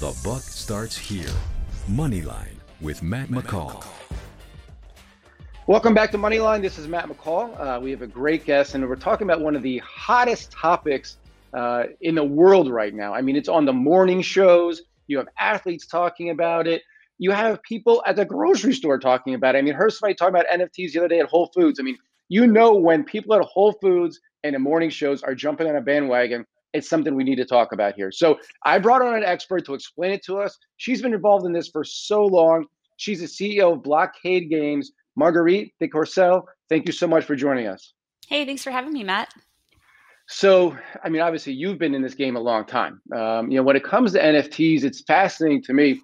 The buck starts here. Moneyline with Matt McCall. Welcome back to Moneyline. This is Matt McCall. Uh, we have a great guest, and we're talking about one of the hottest topics uh, in the world right now. I mean, it's on the morning shows. You have athletes talking about it. You have people at the grocery store talking about it. I mean, heard somebody talking about NFTs the other day at Whole Foods. I mean, you know when people at Whole Foods and the morning shows are jumping on a bandwagon, it's something we need to talk about here. So I brought on an expert to explain it to us. She's been involved in this for so long. She's the CEO of Blockade Games. Marguerite deCourcelle, thank you so much for joining us. Hey, thanks for having me, Matt. So, I mean, obviously, you've been in this game a long time. Um, you know, when it comes to NFTs, it's fascinating to me.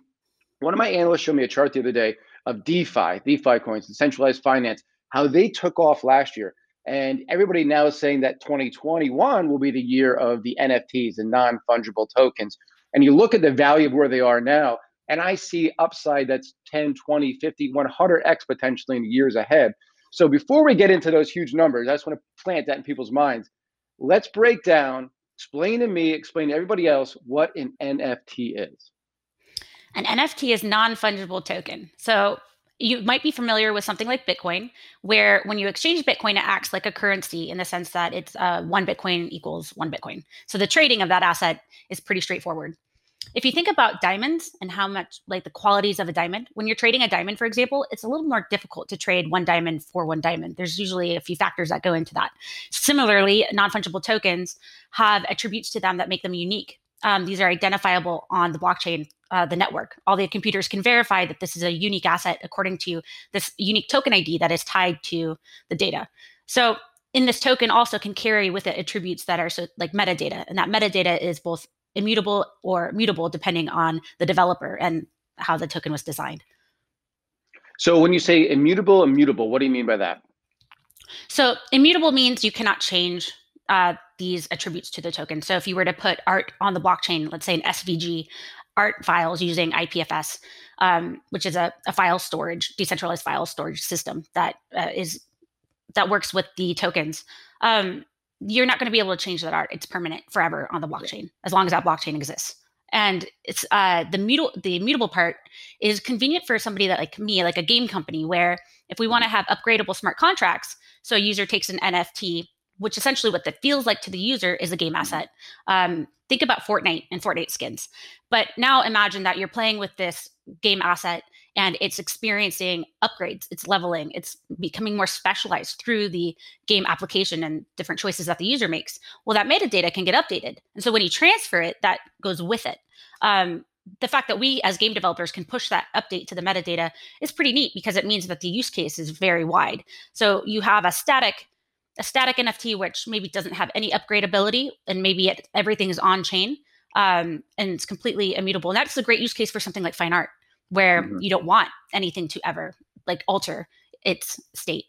One of my analysts showed me a chart the other day of DeFi, DeFi coins, decentralized finance, how they took off last year. And everybody now is saying that 2021 will be the year of the NFTs, the non fungible tokens. And you look at the value of where they are now, and I see upside that's 10, 20, 50, 100x potentially in the years ahead. So before we get into those huge numbers, I just want to plant that in people's minds. Let's break down, explain to me, explain to everybody else what an NFT is. An NFT is non-fungible token. So you might be familiar with something like Bitcoin, where when you exchange Bitcoin, it acts like a currency in the sense that it's uh, one Bitcoin equals one Bitcoin. So the trading of that asset is pretty straightforward if you think about diamonds and how much like the qualities of a diamond, when you're trading a diamond, for example, it's a little more difficult to trade one diamond for one diamond. There's usually a few factors that go into that. Similarly, non fungible tokens have attributes to them that make them unique. Um, these are identifiable on the blockchain, uh, the network. All the computers can verify that this is a unique asset according to this unique token ID that is tied to the data. So in this token also can carry with it attributes that are so like metadata and that metadata is both immutable or mutable depending on the developer and how the token was designed. So when you say immutable, immutable, what do you mean by that? So immutable means you cannot change uh, these attributes to the token. So if you were to put art on the blockchain, let's say an SVG, art files using IPFS, um, which is a, a, file storage, decentralized file storage system that uh, is that works with the tokens. Um, you're not going to be able to change that art. It's permanent forever on the blockchain as long as that blockchain exists. And it's uh, the mutable the mutable part is convenient for somebody that like me, like a game company, where if we want to have upgradable smart contracts, so a user takes an NFT, which essentially what that feels like to the user is a game asset. Um, think about Fortnite and Fortnite skins, but now imagine that you're playing with this game asset and it's experiencing upgrades, it's leveling, it's becoming more specialized through the game application and different choices that the user makes. Well, that metadata can get updated. And so when you transfer it, that goes with it. Um, the fact that we as game developers can push that update to the metadata is pretty neat because it means that the use case is very wide. So you have a static a static NFT which maybe doesn't have any upgradability and maybe it, everything is on chain um, and it's completely immutable. And that's a great use case for something like fine art where mm-hmm. you don't want anything to ever like alter its state.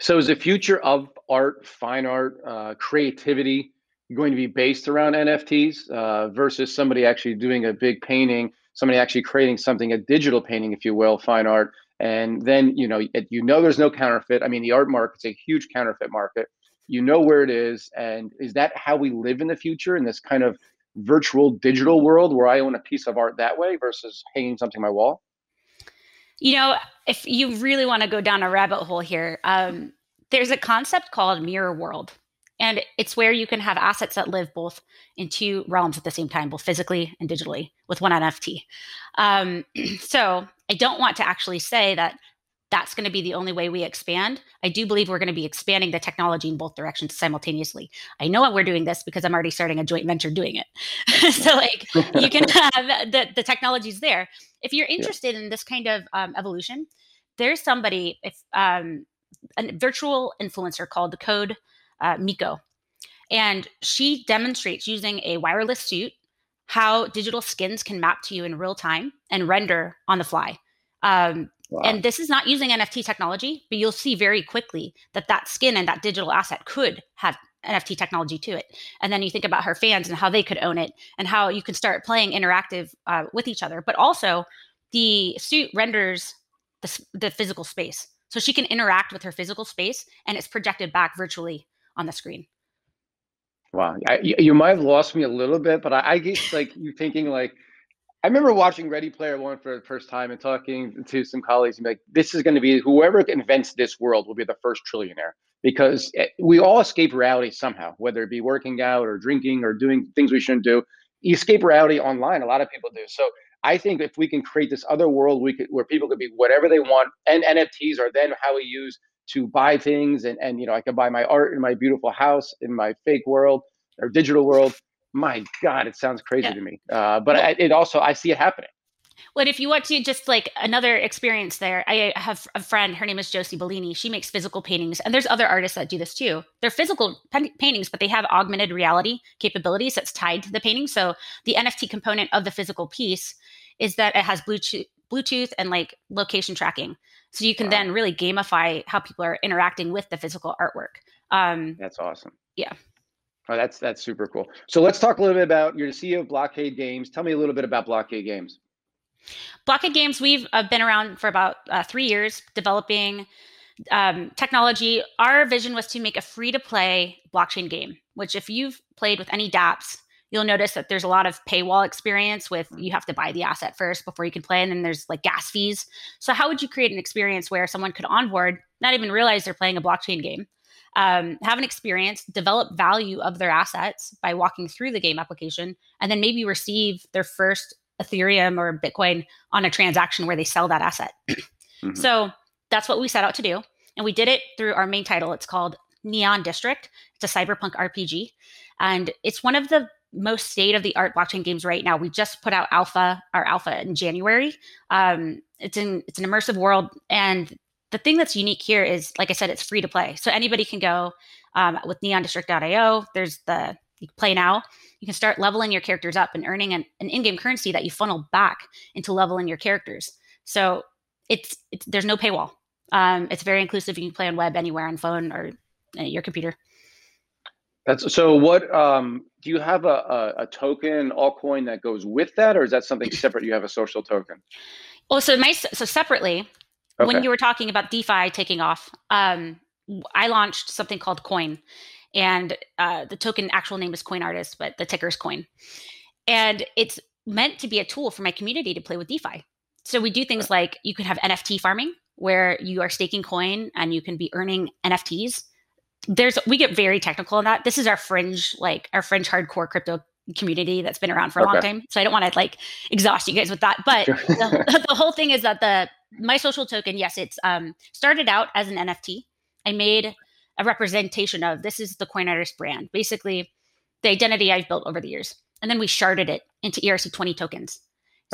So, is the future of art, fine art, uh, creativity going to be based around NFTs uh, versus somebody actually doing a big painting, somebody actually creating something, a digital painting, if you will, fine art, and then you know you know there's no counterfeit. I mean, the art market's a huge counterfeit market. You know where it is, and is that how we live in the future in this kind of virtual digital world where I own a piece of art that way versus hanging something on my wall? You know, if you really want to go down a rabbit hole here, um, there's a concept called mirror world. And it's where you can have assets that live both in two realms at the same time, both physically and digitally, with one NFT. Um, so I don't want to actually say that that's going to be the only way we expand. I do believe we're going to be expanding the technology in both directions simultaneously. I know we're doing this because I'm already starting a joint venture doing it. so like you can have the the technology's there. If you're interested yeah. in this kind of um, evolution, there's somebody if um, a virtual influencer called the Code uh, Miko, and she demonstrates using a wireless suit how digital skins can map to you in real time and render on the fly. Um, Wow. And this is not using NFT technology, but you'll see very quickly that that skin and that digital asset could have NFT technology to it. And then you think about her fans and how they could own it and how you can start playing interactive uh, with each other. But also, the suit renders the, the physical space. So she can interact with her physical space and it's projected back virtually on the screen. Wow. I, you might have lost me a little bit, but I, I like you thinking like, I remember watching Ready Player One for the first time and talking to some colleagues and like, this is going to be whoever invents this world will be the first trillionaire because eh, we all escape reality somehow, whether it be working out or drinking or doing things we shouldn't do. You escape reality online. A lot of people do. So I think if we can create this other world, we could where people could be whatever they want, and NFTs are then how we use to buy things, and and you know I can buy my art in my beautiful house in my fake world or digital world my god it sounds crazy yeah. to me uh, but I, it also i see it happening well, if you want to just like another experience there, I have a friend. Her name is Josie Bellini. She makes physical paintings, and there's other artists that do this too. They're physical paintings, but they have augmented reality capabilities that's tied to the painting. So the NFT component of the physical piece is that it has Bluetooth, Bluetooth and like location tracking. So you can wow. then really gamify how people are interacting with the physical artwork. Um, that's awesome. Yeah. Oh, that's that's super cool. So let's talk a little bit about you're the CEO of Blockade Games. Tell me a little bit about Blockade Games. Blockade Games, we've uh, been around for about uh, three years, developing um, technology. Our vision was to make a free to play blockchain game. Which, if you've played with any DApps, you'll notice that there's a lot of paywall experience with you have to buy the asset first before you can play, and then there's like gas fees. So, how would you create an experience where someone could onboard, not even realize they're playing a blockchain game? um, have an experience, develop value of their assets by walking through the game application, and then maybe receive their first Ethereum or Bitcoin on a transaction where they sell that asset. mm-hmm. So that's what we set out to do. And we did it through our main title. It's called Neon District. It's a cyberpunk RPG. And it's one of the most state of the art blockchain games right now. We just put out alpha, our alpha in January. Um, it's in it's an immersive world, and the thing that's unique here is, like I said, it's free to play. So anybody can go um, with neondistrict.io. There's the you play now. You can start leveling your characters up and earning an, an in-game currency that you funnel back into leveling your characters. So it's, it's there's no paywall. Um, it's very inclusive. You can play on web anywhere on phone or uh, your computer. That's so. What um, do you have a, a, a token altcoin that goes with that, or is that something separate? You have a social token. Well, so my so separately, Okay. When you were talking about DeFi taking off, um, I launched something called Coin, and uh, the token actual name is Coin Artist, but the ticker is Coin, and it's meant to be a tool for my community to play with DeFi. So we do things like you can have NFT farming, where you are staking coin and you can be earning NFTs. There's we get very technical in that. This is our fringe, like our fringe hardcore crypto community that's been around for a okay. long time. So I don't want to like exhaust you guys with that. But the, the, whole thing is that the my social token, yes, it's um started out as an NFT. I made a representation of this is the coin artist brand, basically the identity I've built over the years. And then we sharded it into ERC20 tokens.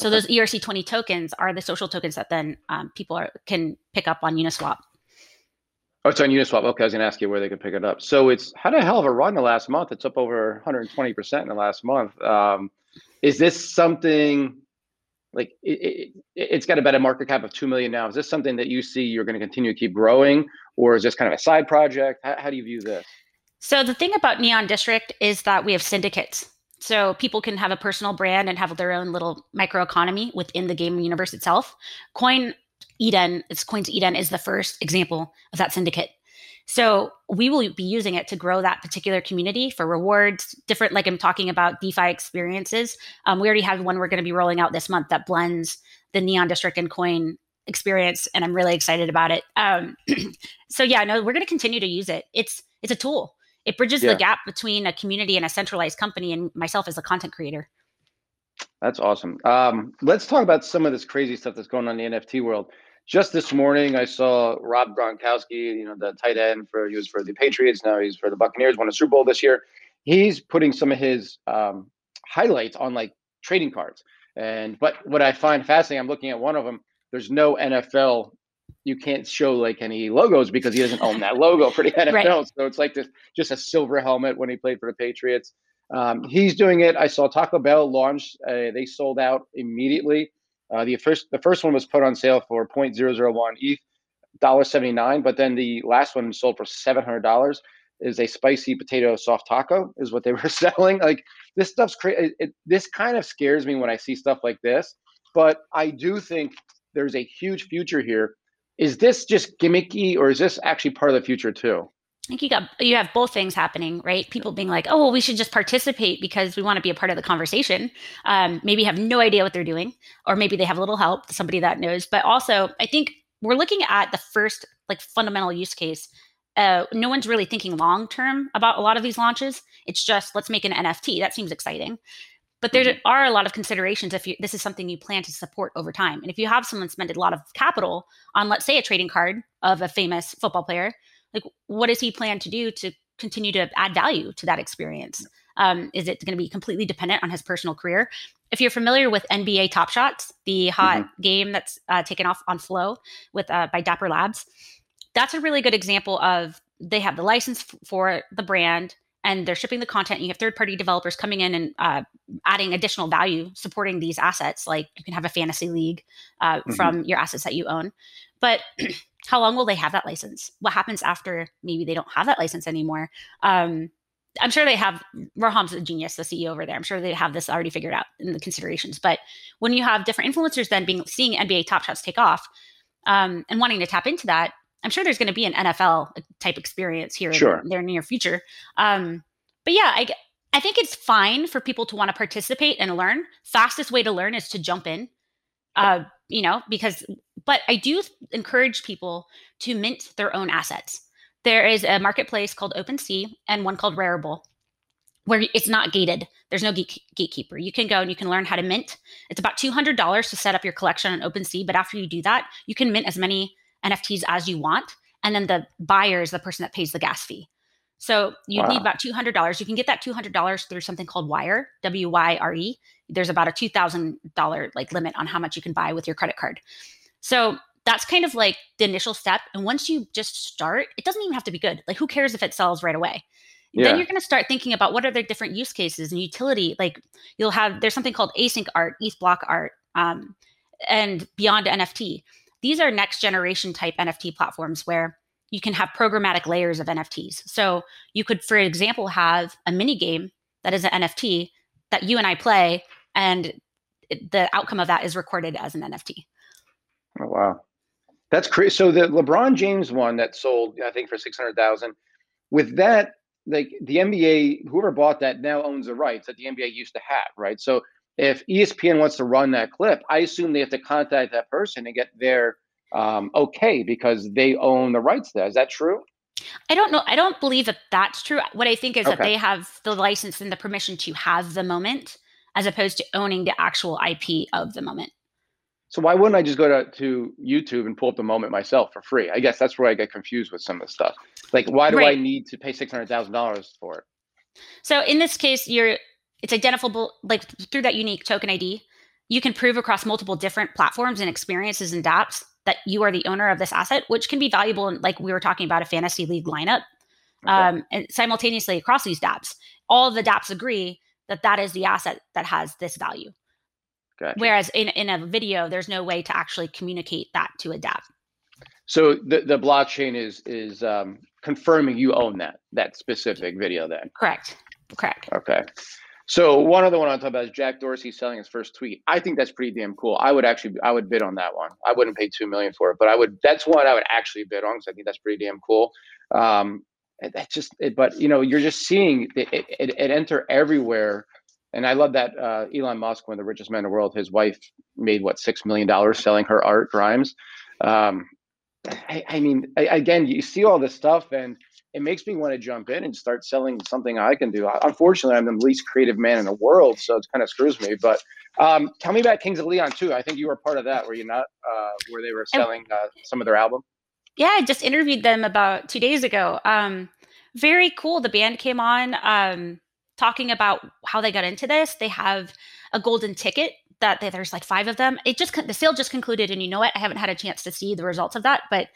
So okay. those ERC20 tokens are the social tokens that then um, people are, can pick up on Uniswap. Oh, it's on Uniswap. Okay, I was going to ask you where they could pick it up. So it's had a hell of a run the last month. It's up over 120% in the last month. Um, is this something like it, it, has got about a market cap of 2 million now? Is this something that you see you're going to continue to keep growing, or is this kind of a side project? How, how do you view this? So the thing about Neon District is that we have syndicates. So people can have a personal brand and have their own little microeconomy within the game universe itself. Coin Eden, it's Coins Eden is the first example of that syndicate. So we will be using it to grow that particular community for rewards, different, like I'm talking about DeFi experiences. Um, we already have one we're going to be rolling out this month that blends the Neon District and Coin experience, and I'm really excited about it. Um, so yeah, no, we're going to continue to use it. It's it's a tool. It bridges yeah. the gap between a community and a centralized company, and myself as a content creator. That's awesome. Um, let's talk about some of this crazy stuff that's going on in the NFT world just this morning, I saw Rob Gronkowski, you know, the tight end for he was for the Patriots, now he's for the Buccaneers, won a Super Bowl this year. He's putting some of his um, highlights on like trading cards. And but what I find fascinating, I'm looking at one of them. There's no NFL. You can't show like any logos because he doesn't own that logo for the NFL. Right. So it's like this, just a silver helmet when he played for the Patriots. Um, he's doing it. I saw Taco Bell launch. Uh, they sold out immediately. Uh, the first the first one was put on sale for 0.001 ETH, $1.79, but then the last one sold for $700 is a spicy potato soft taco is what they were selling. Like this stuff's crazy. This kind of scares me when I see stuff like this, but I do think there's a huge future here. Is this just gimmicky or is this actually part of the future too? Think you got you have both things happening, right? People being like, "Oh, well, we should just participate because we want to be a part of the conversation." Um, maybe have no idea what they're doing, or maybe they have a little help, somebody that knows. But also, I think we're looking at the first like fundamental use case. Uh, no one's really thinking long term about a lot of these launches. It's just let's make an NFT. That seems exciting. But there mm-hmm. are a lot of considerations if you, this is something you plan to support over time. And if you have someone spend a lot of capital on, let's say, a trading card of a famous football player, like what does he plan to do to continue to add value to that experience um, is it going to be completely dependent on his personal career if you're familiar with nba top shots the hot mm-hmm. game that's uh, taken off on flow with uh, by dapper labs that's a really good example of they have the license f- for the brand and they're shipping the content. You have third party developers coming in and uh, adding additional value, supporting these assets. Like you can have a fantasy league uh, mm-hmm. from your assets that you own. But how long will they have that license? What happens after maybe they don't have that license anymore? Um, I'm sure they have. Roham's a genius, the CEO over there. I'm sure they have this already figured out in the considerations. But when you have different influencers then being seeing NBA Top Shots take off um, and wanting to tap into that, I'm sure there's going to be an NFL type experience here sure. in their near future. Um, but yeah, I I think it's fine for people to want to participate and learn. Fastest way to learn is to jump in. Uh, you know, because but I do encourage people to mint their own assets. There is a marketplace called OpenSea and one called Rarible where it's not gated. There's no gate- gatekeeper. You can go and you can learn how to mint. It's about $200 to set up your collection on OpenSea, but after you do that, you can mint as many NFTs as you want. And then the buyer is the person that pays the gas fee. So you wow. need about $200. You can get that $200 through something called Wyre, W Y R E. There's about a $2,000 like limit on how much you can buy with your credit card. So that's kind of like the initial step. And once you just start, it doesn't even have to be good. Like who cares if it sells right away? Yeah. Then you're going to start thinking about what are the different use cases and utility. Like you'll have there's something called async art, ETH block art, um, and beyond NFT. These are next generation type NFT platforms where you can have programmatic layers of NFTs. So you could, for example, have a mini game that is an NFT that you and I play, and the outcome of that is recorded as an NFT. Oh wow, that's crazy. So the LeBron James one that sold, I think, for six hundred thousand. With that, like the NBA, whoever bought that now owns the rights that the NBA used to have, right? So if ESPN wants to run that clip, I assume they have to contact that person and get their um, okay because they own the rights there. Is that true? I don't know. I don't believe that that's true. What I think is okay. that they have the license and the permission to have the moment as opposed to owning the actual IP of the moment. So why wouldn't I just go to, to YouTube and pull up the moment myself for free? I guess that's where I get confused with some of the stuff. Like, why do right. I need to pay six hundred thousand dollars for it? So in this case, you're it's identifiable like through that unique token ID. You can prove across multiple different platforms and experiences and dApps that you are the owner of this asset, which can be valuable. In, like we were talking about a fantasy league lineup, okay. um, and simultaneously across these dApps, all of the dApps agree that that is the asset that has this value. Gotcha. Whereas in, in a video, there's no way to actually communicate that to a dApp. So the, the blockchain is is um, confirming you own that that specific video then. Correct. Correct. Okay. So one other one I want to talk about is Jack Dorsey selling his first tweet. I think that's pretty damn cool. I would actually I would bid on that one. I wouldn't pay two million for it, but I would. That's one I would actually bid on because I think that's pretty damn cool. Um, that's just. It, but you know, you're just seeing it, it, it enter everywhere and I love that uh, Elon Musk, one of the richest men in the world, his wife made what six million dollars selling her art, Grimes. Um, I, I, mean, I, again, you see all this stuff, and it makes me want to jump in and start selling something I can do. Unfortunately, I'm the least creative man in the world, so it kind of screws me. But um, tell me about Kings of Leon too. I think you were part of that, were you not? Uh, where they were selling uh, some of their album. Yeah, I just interviewed them about two days ago. Um, very cool. The band came on. Talking about how they got into this. They have a golden ticket that they, there's like five of them. It just the sale just concluded, and you know what? I haven't had a chance to see the results of that, but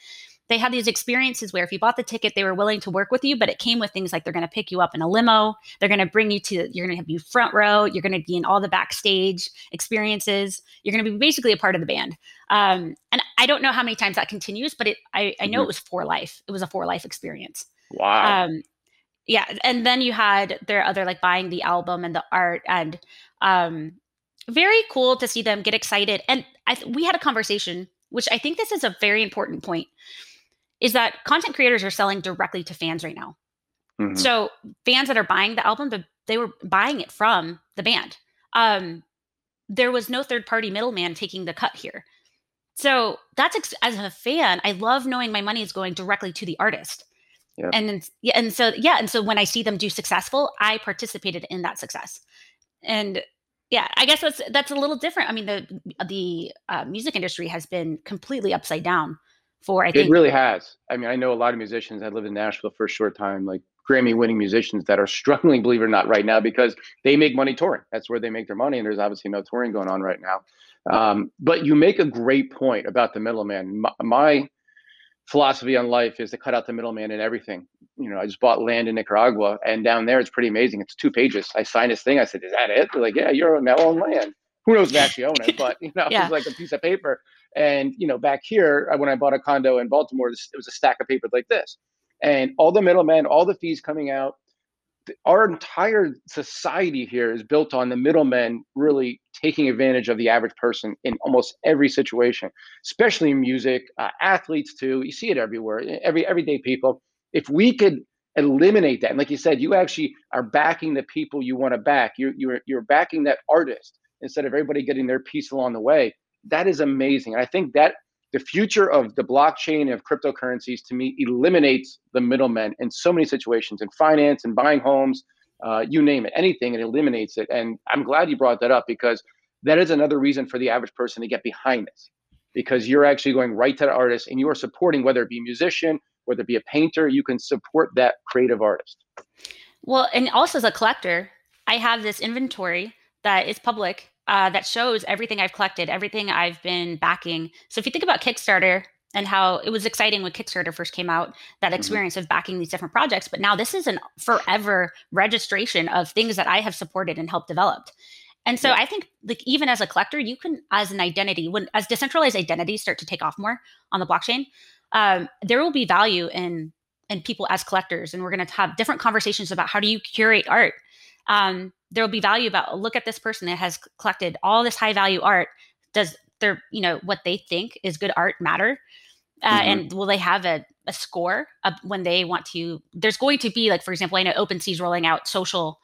they had these experiences where if you bought the ticket, they were willing to work with you, but it came with things like they're going to pick you up in a limo, they're going to bring you to, you're going to have you front row, you're going to be in all the backstage experiences, you're going to be basically a part of the band. Um, and I don't know how many times that continues, but it, I, I know mm-hmm. it was for life. It was a for life experience. Wow. Um, yeah and then you had their other like buying the album and the art and um very cool to see them get excited and i we had a conversation which i think this is a very important point is that content creators are selling directly to fans right now. Mm-hmm. So fans that are buying the album, they were buying it from the band. Um, there was no third party middleman taking the cut here. So that's ex- as a fan, I love knowing my money is going directly to the artist. Yep. And then, yeah, and so yeah, and so when I see them do successful, I participated in that success. And yeah, I guess that's that's a little different. I mean, the the uh, music industry has been completely upside down for I think it really has. I mean, I know a lot of musicians. I lived in Nashville for a short time, like Grammy winning musicians that are struggling, believe it or not, right now because they make money touring. That's where they make their money, and there's obviously no touring going on right now. Um, but you make a great point about the middleman. My, my, philosophy on life is to cut out the middleman and everything. You know, I just bought land in Nicaragua, and down there it's pretty amazing. It's two pages. I signed this thing. I said, "Is that it?" They're like, "Yeah, you're now on land." Who knows if I actually own it? But you know, yeah. it's like a piece of paper. And you know, back here uh, when I bought a condo in Baltimore, it was a stack of paper like this, and all the middlemen, all the fees coming out our entire society here is built on the middlemen really taking advantage of the average person in almost every situation, especially in music, uh, athletes too. You see it everywhere, every everyday people. If we could eliminate that, and like you said, you actually are backing the people you want to back. You're you're you're backing that artist instead of everybody getting their piece along the way. That is amazing, and I think that the future of the blockchain of cryptocurrencies to me eliminates the middlemen in so many situations in finance and buying homes uh, you name it anything it eliminates it. And i'm glad you brought that up because that is another reason for the average person to get behind this because you're actually going right to the artist and you are supporting whether it be a musician whether it be a painter you can support that creative artist. Well and also as a collector i have this inventory that is public uh, that shows everything I've collected, everything I've been backing. So if you think about Kickstarter and how it was exciting when Kickstarter first came out, that mm-hmm. experience mm-hmm. of backing these different projects, but now this is a forever registration of things that I have supported and helped develop. And so yeah. I think like even as a collector, you can as an identity, when as decentralized identities start to take off more on the blockchain, um, there will be value in in people as collectors, and we're going to have different conversations about how do you curate art. Um, there will be value about look at this person that has collected all this high value art. Does their you know what they think is good art matter? Uh, mm-hmm. and will they have a, a score when they want to there's going to be like for example i know OpenSea is rolling out social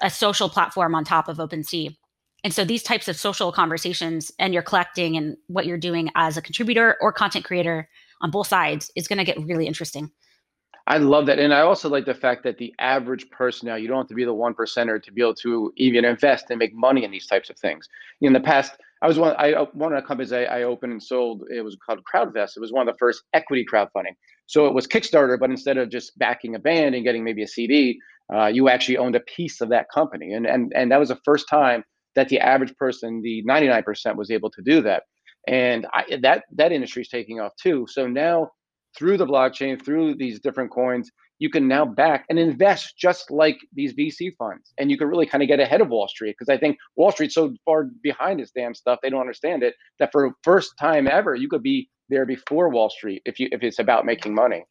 a social platform on top of OpenSea and so these types of social conversations and you're collecting and what you're doing as a contributor or content creator on both sides is going to get really interesting I love that. And I also like the fact that the average person now, you don't have to be the one percenter to be able to even invest and make money in these types of things. In the past, I was one, I, one of the companies I, I opened and sold, it was called CrowdVest. It was one of the first equity crowdfunding. So it was Kickstarter, but instead of just backing a band and getting maybe a CD, uh, you actually owned a piece of that company. And, and, and that was the first time that the average person, the 99% was able to do that. And I, that, that industry is taking off too. So now through the blockchain, through these different coins, you can now back and invest just like these VC funds. And you can really kind of get ahead of Wall Street because I think Wall Street's so far behind this damn stuff, they don't understand it, that for first time ever, you could be there before Wall Street if you if it's about making money.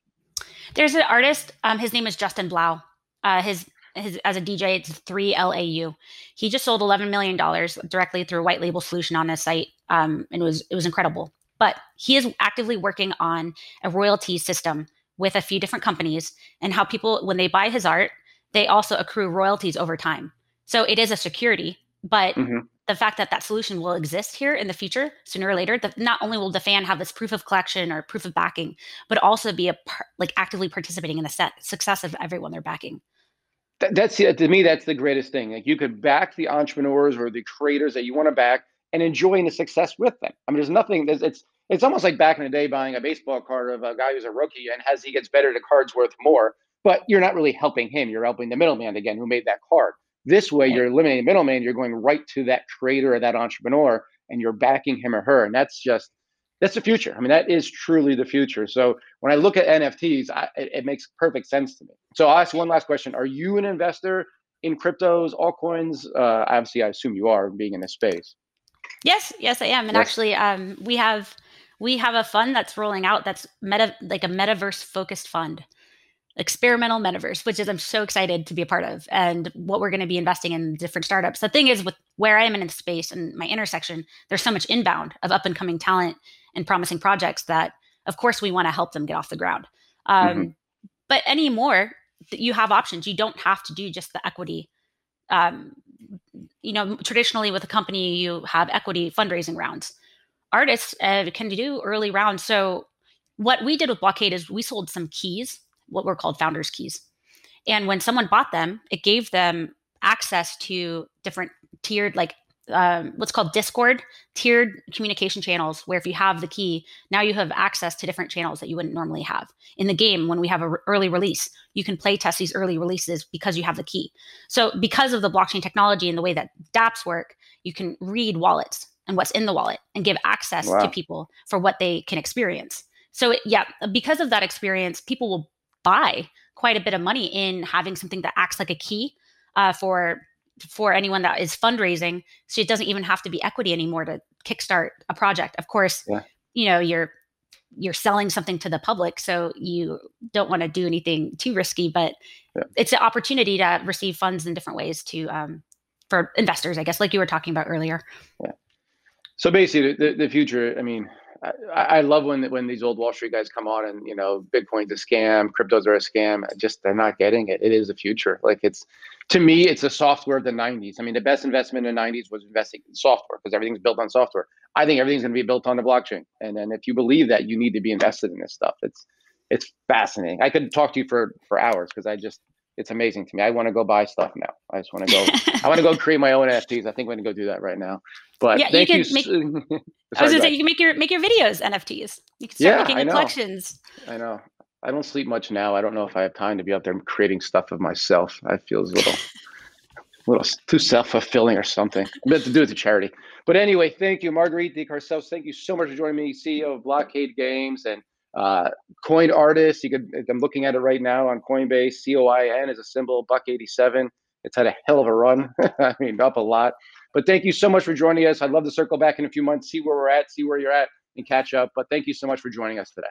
There's an artist, um, his name is Justin Blau. Uh, his his, as a DJ, it's 3LAU. He just sold eleven million dollars directly through a white label solution on his site, um, and it was it was incredible. But he is actively working on a royalty system with a few different companies and how people, when they buy his art, they also accrue royalties over time. So it is a security, but mm-hmm. the fact that that solution will exist here in the future, sooner or later, that not only will the fan have this proof of collection or proof of backing, but also be a like actively participating in the set success of everyone they're backing. that's to me, that's the greatest thing. Like you could back the entrepreneurs or the creators that you want to back, and enjoying the success with them. I mean, there's nothing. There's, it's it's almost like back in the day buying a baseball card of a guy who's a rookie, and as he gets better, the card's worth more. But you're not really helping him. You're helping the middleman again, who made that card. This way, you're eliminating the middleman. You're going right to that creator or that entrepreneur, and you're backing him or her. And that's just that's the future. I mean, that is truly the future. So when I look at NFTs, I, it, it makes perfect sense to me. So I'll ask one last question: Are you an investor in cryptos, altcoins? Uh, obviously, I assume you are, being in this space. Yes, yes, I am. And yes. actually, um, we have we have a fund that's rolling out that's meta like a metaverse focused fund, experimental metaverse, which is I'm so excited to be a part of, and what we're going to be investing in different startups. The thing is, with where I am in the space and my intersection, there's so much inbound of up and coming talent and promising projects that Of course, we want to help them get off the ground. Um, mm-hmm. But anymore, you have options. You don't have to do just the equity. Um, you know, traditionally with a company, you have equity fundraising rounds. Artists uh, can do early rounds. So what we did with Blockade is we sold some keys, what were called founders keys. And when someone bought them, it gave them access to different tiered like um, what's called Discord tiered communication channels, where if you have the key, now you have access to different channels that you wouldn't normally have in the game. When we have an re- early release, you can play test these early releases because you have the key. So, because of the blockchain technology and the way that DApps work, you can read wallets and what's in the wallet and give access wow. to people for what they can experience. So, it, yeah, because of that experience, people will buy quite a bit of money in having something that acts like a key uh, for for anyone that is fundraising. So it doesn't even have to be equity anymore to kickstart a project. Of course, yeah. you know, you're you're selling something to the public, so you don't want to do anything too risky, but yeah. it's an opportunity to receive funds in different ways to um, for investors, I guess, like you were talking about earlier. Yeah. So basically, the, the future. I mean, I, I, love when when these old Wall Street guys come on and you know Bitcoin's a scam, cryptos are a scam. Just they're not getting it. It is the future. Like it's to me, it's a software of the '90s. I mean, the best investment in the '90s was investing in software because everything's built on software. I think everything's going to be built on the blockchain. And then if you believe that, you need to be invested in this stuff. It's it's fascinating. I could talk to you for for hours because I just it's amazing to me. I want to go buy stuff now. I just want to go. I want to go create my own NFTs. I think I'm going to go do that right now. But yeah, thank you. Can you. Make, Sorry, I was going to say you can make your make your videos NFTs. You can start yeah, making collections. I know. I don't sleep much now. I don't know if I have time to be out there creating stuff of myself. I feel a little, a little too self fulfilling or something. I'm meant to do it to charity. But anyway, thank you, Marguerite deCourcelle. Thank you so much for joining me, CEO of Blockade Games and uh, coin artist. You could. I'm looking at it right now on Coinbase. C O I N is a symbol. Buck 87. It's had a hell of a run. I mean, up a lot. But thank you so much for joining us. I'd love to circle back in a few months, see where we're at, see where you're at, and catch up. But thank you so much for joining us today.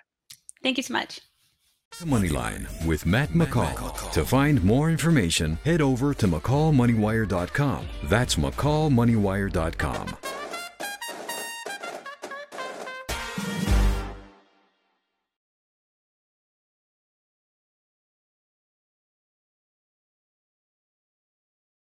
Thank you so much. Moneyline with Matt McCall. To find more information, head over to McCallMoneyWire.com. That's McCallMoneyWire.com.